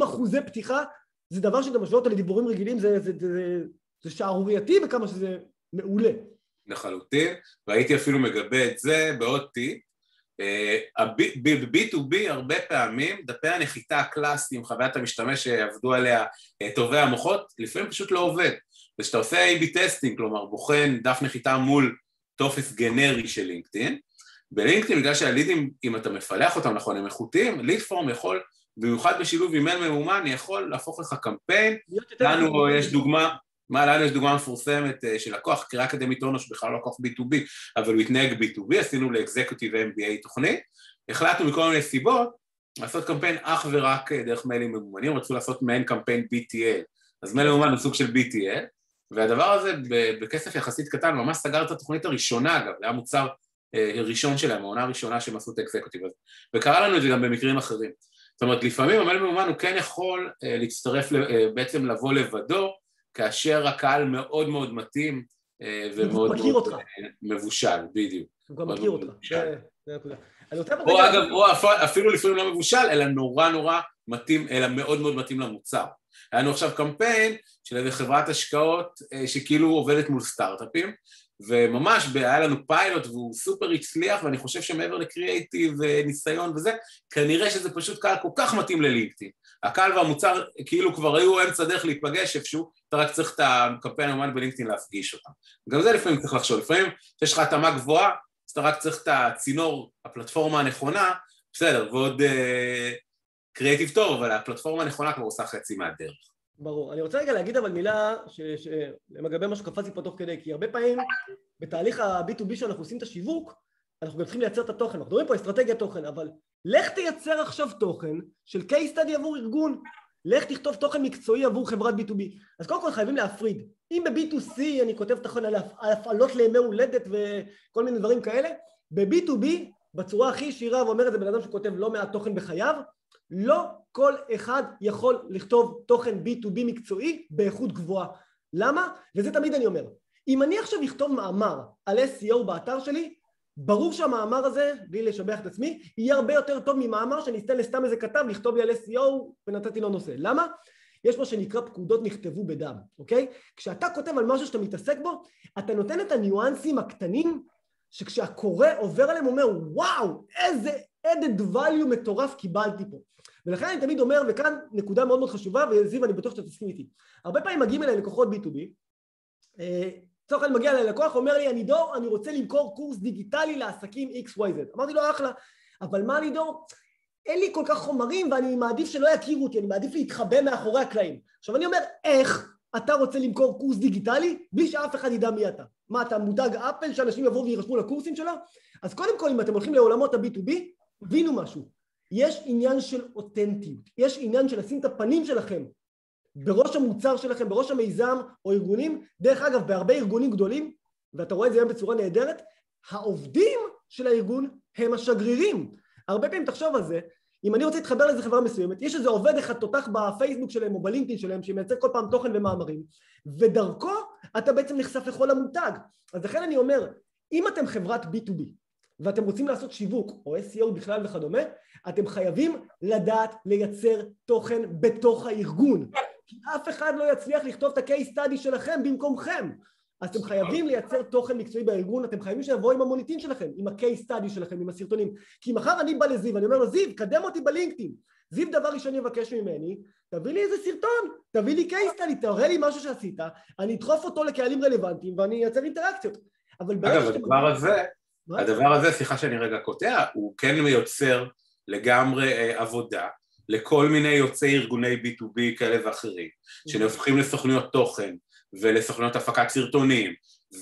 65-70 אחוזי פתיחה, זה דבר שאתה משווה אותו לדיבורים רגילים, זה, זה, זה, זה, זה שערורייתי בכמה שזה מעולה. לחלוטין, והייתי אפילו מגבה את זה בעוד טיפ. ב-B2B הרבה פעמים דפי הנחיתה הקלאסיים, חוויית המשתמש שעבדו עליה אה, טובי המוחות, לפעמים פשוט לא עובד. וכשאתה עושה A-B testing, כלומר בוחן דף נחיתה מול טופס גנרי של לינקדאין, בלינקדאין בגלל שהלידים, אם אתה מפלח אותם נכון, הם איכותיים, lead form יכול, במיוחד בשילוב עם מייל ממומן, יכול להפוך לך קמפיין, לנו יש דוגמה מה, לנו יש דוגמה מפורסמת אה, של לקוח, קריה אקדמית אונו שבכלל לא לקוח B2B, אבל הוא התנהג B2B, עשינו ל executive MBA תוכנית, החלטנו מכל מיני סיבות לעשות קמפיין אך ורק אה, דרך מיילים ממומנים, רצו לעשות מעין קמפיין BTL, אז מייל ממומן הוא סוג של BTL, והדבר הזה בכסף יחסית קטן, ממש סגר את התוכנית הראשונה אגב, זה היה מוצר אה, ראשון שלהם, העונה הראשונה שהם עשו את האקזקוטיב הזה, וקרה לנו את זה גם במקרים אחרים. זאת אומרת, לפעמים המייל ממומן הוא כן יכול להצטרף, בעצם לבוא לבדו, כאשר הקהל מאוד מאוד מתאים אה, ומאוד מאוד אה, מבושל, בדיוק. הוא גם מכיר אותך, או אגב, או אפילו לפעמים לא מבושל, אלא נורא נורא מתאים, אלא מאוד מאוד מתאים למוצר. היה לנו עכשיו קמפיין של איזה חברת השקעות אה, שכאילו עובדת מול סטארט-אפים, וממש היה לנו פיילוט והוא סופר הצליח, ואני חושב שמעבר לקריאייטיב וניסיון וזה, כנראה שזה פשוט קהל כל כך מתאים ללינקדאין. הקהל והמוצר כאילו כבר היו אמצע דרך להיפגש איפשהו, אתה רק צריך את הקמפיין האומן בלינקדאין להפגיש אותם. גם זה לפעמים צריך לחשוב, לפעמים יש לך התאמה גבוהה, אז אתה רק צריך את הצינור, הפלטפורמה הנכונה, בסדר, ועוד קריאיטיב uh, טוב, אבל הפלטפורמה הנכונה כבר עושה חצי מהדרך. ברור. אני רוצה רגע להגיד אבל מילה לגבי מה שקפצתי פה תוך כדי, כי הרבה פעמים בתהליך ה-B2B שאנחנו עושים את השיווק, אנחנו גם צריכים לייצר את התוכן, אנחנו מדברים פה אסטרטגיית תוכן, אבל לך תייצר עכשיו תוכן של case study עבור ארגון, לך תכתוב תוכן מקצועי עבור חברת B2B. אז קודם כל חייבים להפריד. אם ב-B2C אני כותב תוכן על הפעלות לימי הולדת וכל מיני דברים כאלה, ב-B2B, בצורה הכי ישירה, ואומר את זה בן אדם שכותב לא מעט תוכן בחייו, לא כל אחד יכול לכתוב תוכן B2B מקצועי באיכות גבוהה. למה? וזה תמיד אני אומר. אם אני עכשיו אכתוב מאמר על SEO באתר שלי, ברור שהמאמר הזה, בלי לשבח את עצמי, יהיה הרבה יותר טוב ממאמר שאני אתן לסתם איזה כתב לכתוב לי על SEO ונתתי לו נושא. למה? יש מה שנקרא פקודות נכתבו בדם, אוקיי? כשאתה כותב על משהו שאתה מתעסק בו, אתה נותן את הניואנסים הקטנים שכשהקורא עובר עליהם אומר וואו, איזה added value מטורף קיבלתי פה. ולכן אני תמיד אומר, וכאן נקודה מאוד מאוד חשובה, וזיו אני בטוח שאתה תסכים איתי. הרבה פעמים מגיעים אליי לקוחות B2B, לצורך העניין מגיע ללקוח, אומר לי, אני דור, אני רוצה למכור קורס דיגיטלי לעסקים XYZ. אמרתי לו, אחלה, אבל מה אני דור? אין לי כל כך חומרים ואני מעדיף שלא יכירו אותי, אני מעדיף להתחבא מאחורי הקלעים. עכשיו אני אומר, איך אתה רוצה למכור קורס דיגיטלי בלי שאף אחד ידע מי אתה? מה, אתה מותג אפל שאנשים יבואו וירשמו לקורסים שלו? אז קודם כל, אם אתם הולכים לעולמות ה-B2B, הבינו משהו. יש עניין של אותנטיות, יש עניין של לשים את הפנים שלכם בראש המוצר שלכם, בראש המיזם או ארגונים, דרך אגב בהרבה ארגונים גדולים, ואתה רואה את זה היום בצורה נהדרת, העובדים של הארגון הם השגרירים. הרבה פעמים תחשוב על זה, אם אני רוצה להתחבר לאיזה חברה מסוימת, יש איזה עובד אחד תותח בפייסבוק שלהם או בלינקדאין שלהם שמייצר כל פעם תוכן ומאמרים, ודרכו אתה בעצם נחשף לכל המותג. אז לכן אני אומר, אם אתם חברת B2B ואתם רוצים לעשות שיווק או SEO בכלל וכדומה, אתם חייבים לדעת לייצר תוכן בתוך הארגון. כי אף אחד לא יצליח לכתוב את ה-case study שלכם במקומכם. אז אתם חייבים לייצר תוכן מקצועי בארגון, אתם חייבים שיבואו עם המוניטין שלכם, עם ה-case study שלכם, עם הסרטונים. כי מחר אני בא לזיו, אני אומר לו, זיו, קדם אותי בלינקדאין. זיו דבר ראשון יבקש ממני, תביא לי איזה סרטון, תביא לי case study, תראה לי משהו שעשית, אני אדחוף אותו לקהלים רלוונטיים ואני אייצר אינטראקציות. אבל אגב, הדבר הזה, הדבר הזה, סליחה שאני רגע קוטע, הוא כן מיוצר לגמרי אה, עבודה לכל מיני יוצאי ארגוני B2B כאלה ואחרים, שנהופכים לסוכנויות תוכן ולסוכנויות הפקת סרטונים,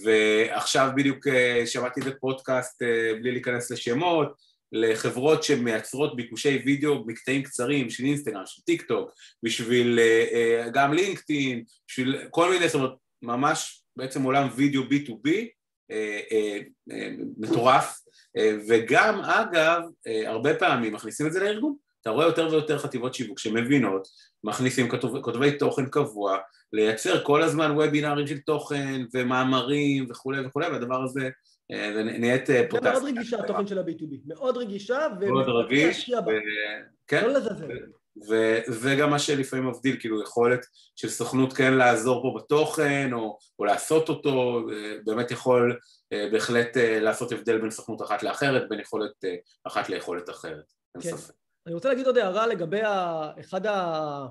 ועכשיו בדיוק אה, שמעתי איזה פודקאסט אה, בלי להיכנס לשמות, לחברות שמייצרות ביקושי וידאו מקטעים קצרים של אינסטגרם, של טיק טוק, בשביל אה, גם לינקדאין, בשביל כל מיני, זאת אומרת, ממש בעצם עולם וידאו B2B מטורף, וגם אגב, הרבה פעמים מכניסים את זה לארגון אתה רואה יותר ויותר חטיבות שיווק שמבינות, מכניסים כתוב, כותבי תוכן קבוע, לייצר כל הזמן וובינארים של תוכן ומאמרים וכולי וכולי, והדבר הזה אה, נהיית פוטס. זה מאוד רגישה התוכן של ה-B2B, מאוד רגישה, מאוד רגיש, ו... כן, לא לזלזל. וזה גם מה שלפעמים מבדיל, כאילו יכולת של סוכנות כן לעזור פה בתוכן או, או לעשות אותו, באמת יכול בהחלט לעשות הבדל בין סוכנות אחת לאחרת, בין יכולת אחת ליכולת אחרת, אין כן. ספק. אני רוצה להגיד עוד הערה לגבי אחד, ה...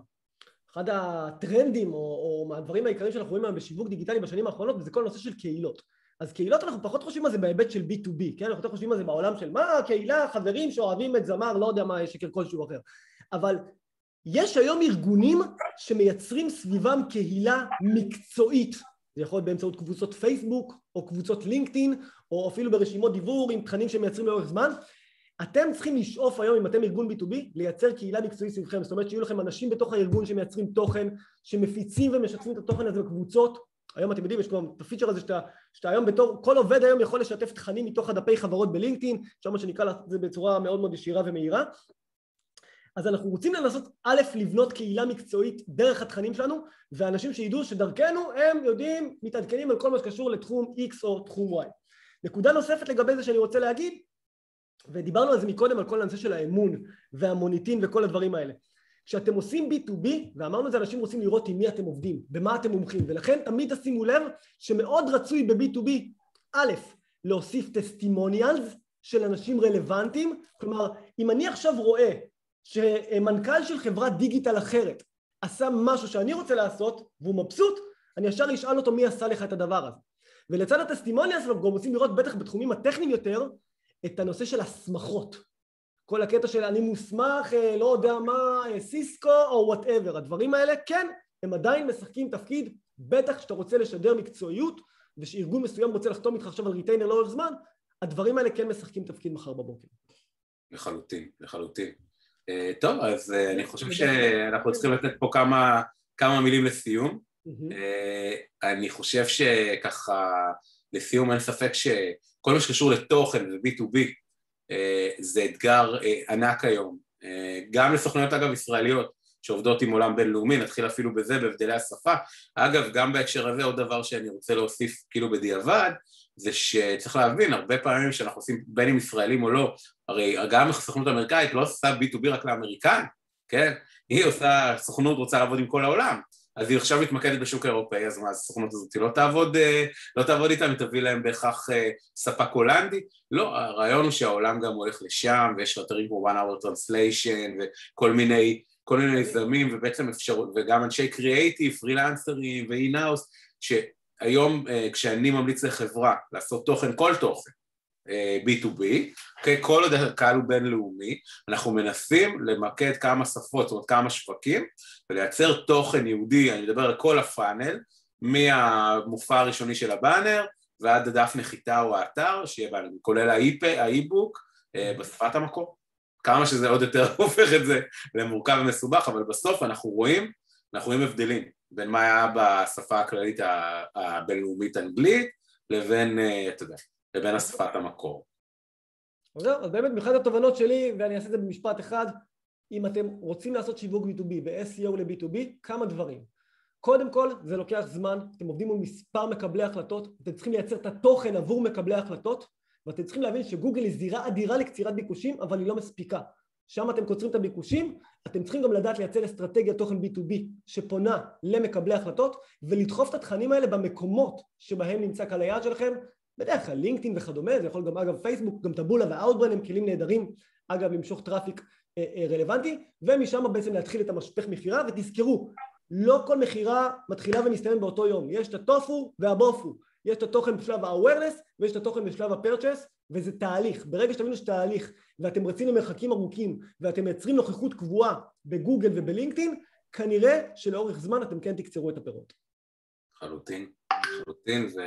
אחד הטרנדים או, או מהדברים העיקריים שאנחנו רואים היום בשיווק דיגיטלי בשנים האחרונות וזה כל הנושא של קהילות. אז קהילות אנחנו פחות חושבים על זה בהיבט של B2B, כן? אנחנו יותר חושבים על זה בעולם של מה, קהילה, חברים שאוהבים את זמר, לא יודע מה, שקר כלשהו אחר. אבל יש היום ארגונים שמייצרים סביבם קהילה מקצועית. זה יכול להיות באמצעות קבוצות פייסבוק, או קבוצות לינקדאין, או אפילו ברשימות דיבור עם תכנים שמייצרים לאורך זמן. אתם צריכים לשאוף היום, אם אתם ארגון B2B, לייצר קהילה מקצועית סביבכם. זאת אומרת שיהיו לכם אנשים בתוך הארגון שמייצרים תוכן, שמפיצים ומשתפים את התוכן הזה בקבוצות. היום אתם יודעים, יש כבר את הפיצ'ר הזה שאתה, שאתה היום בתור, כל עובד היום יכול לשתף תכנים מתוך הדפי חברות בלינקדאין, שם מה שנקרא לעשות את זה בצורה מאוד מאוד ישירה ומהירה. אז אנחנו רוצים לנסות א', לבנות קהילה מקצועית דרך התכנים שלנו, ואנשים שידעו שדרכנו הם יודעים, מתעדכנים על כל מה שקשור לתחום X או תחום Y. נקודה נוספת לגבי זה שאני רוצה להגיד, ודיברנו על זה מקודם, על כל הנושא של האמון והמוניטין וכל הדברים האלה. כשאתם עושים B2B, ואמרנו את זה, אנשים רוצים לראות עם מי אתם עובדים, במה אתם מומחים, ולכן תמיד תשימו לב שמאוד רצוי ב-B2B, א', להוסיף טסטימוניאלס של אנשים רלוונטיים, כלומר, אם אני עכשיו רואה שמנכ"ל של חברת דיגיטל אחרת עשה משהו שאני רוצה לעשות, והוא מבסוט, אני ישר אשאל אותו מי עשה לך את הדבר הזה. ולצד ה testimonials אנחנו גם רוצים לראות בטח בתחומים הטכניים יותר, את הנושא של הסמכות. כל הקטע של אני מוסמך, אה, לא יודע מה, אה, סיסקו או whatever, הדברים האלה, כן, הם עדיין משחקים תפקיד, בטח כשאתה רוצה לשדר מקצועיות ושארגון מסוים רוצה לחתום איתך עכשיו על ריטיינר לאורך זמן, הדברים האלה כן משחקים תפקיד מחר בבוקר. לחלוטין, לחלוטין. אה, טוב, אז אה, אני חושב שאנחנו צריכים לתת פה כמה, כמה מילים לסיום. Mm-hmm. Uh, אני חושב שככה, לסיום אין ספק שכל מה שקשור לתוכן ו-B2B אה, זה אתגר אה, ענק היום, אה, גם לסוכנויות אגב ישראליות שעובדות עם עולם בינלאומי, נתחיל אפילו בזה, בהבדלי השפה. אגב, גם בהקשר הזה עוד דבר שאני רוצה להוסיף כאילו בדיעבד, זה שצריך להבין, הרבה פעמים שאנחנו עושים בין אם ישראלים או לא, הרי גם הסוכנות האמריקאית לא עושה B2B רק לאמריקאים, כן? היא עושה, הסוכנות רוצה לעבוד עם כל העולם, אז היא עכשיו מתמקדת בשוק האירופאי, אז מה, הסוכנות הזאת לא תעבוד, אה, לא תעבוד איתם, היא תביא להם בהכרח אה, ספק הולנדי? לא, הרעיון הוא שהעולם גם הולך לשם, ויש אתרים כמו one hour translation וכל מיני, כל מיני זמים, ובעצם אפשרות, וגם אנשי קריאייטיב, פרילנסרים ואינאוס, שהיום אה, כשאני ממליץ לחברה לעשות תוכן, כל תוכן, B2B, אוקיי? כל עוד הקהל הוא בינלאומי, אנחנו מנסים למקד כמה שפות, זאת אומרת כמה שווקים, ולייצר תוכן יהודי, אני מדבר על כל הפאנל, מהמופע הראשוני של הבאנר ועד הדף נחיתה או האתר, שיהיה באנר, כולל האי-בוק אה, בשפת המקור. כמה שזה עוד יותר <laughs> הופך את זה למורכב ומסובך, אבל בסוף אנחנו רואים, אנחנו רואים הבדלים בין מה היה בשפה הכללית הבינלאומית אנגלית לבין, אה, אתה יודע, לבין השפת המקור. זהו, אז באמת מבחינת התובנות שלי, ואני אעשה את זה במשפט אחד, אם אתם רוצים לעשות שיווק B2B, ב-SEO ל-B2B, כמה דברים. קודם כל, זה לוקח זמן, אתם עובדים מול מספר מקבלי החלטות, אתם צריכים לייצר את התוכן עבור מקבלי החלטות, ואתם צריכים להבין שגוגל היא זירה אדירה לקצירת ביקושים, אבל היא לא מספיקה. שם אתם קוצרים את הביקושים, אתם צריכים גם לדעת לייצר אסטרטגיית תוכן B2B שפונה למקבלי החלטות ולדחוף את התכנים האלה במקומות שבהם נמצא קהל היעד שלכם, בדרך כלל לינקדאין וכדומה, זה יכול גם אגב פייסבוק, גם טבולה ואאוטבריין הם כלים נהדרים אגב למשוך traffic אה, אה, רלוונטי ומשם בעצם להתחיל את המשפך מכירה ותזכרו לא כל מכירה מתחילה ומסתיימת באותו יום יש את ה TOFU וה BOFU יש את התוכן בשלב ה awareness ויש את התוכן בשלב ה purchase וזה תהליך ברגע שתבינו שתהליך ואתם רצים למרחקים ארוכים ואתם מייצרים נוכחות קבועה בגוגל ובלינקדאין כנראה שלאורך זמן אתם כן תקצרו את הפירות. חלוטין, חלוטין ו...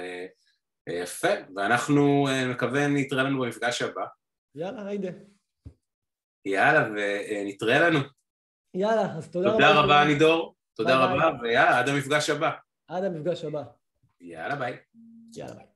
יפה, ואנחנו אה, מקווה נתראה לנו במפגש הבא. יאללה, היידה. יאללה, ונתראה לנו. יאללה, אז תודה, תודה רבה. תודה רבה, נידור. תודה רבה, ויאללה, עד המפגש הבא. עד המפגש הבא. יאללה, ביי. יאללה, ביי.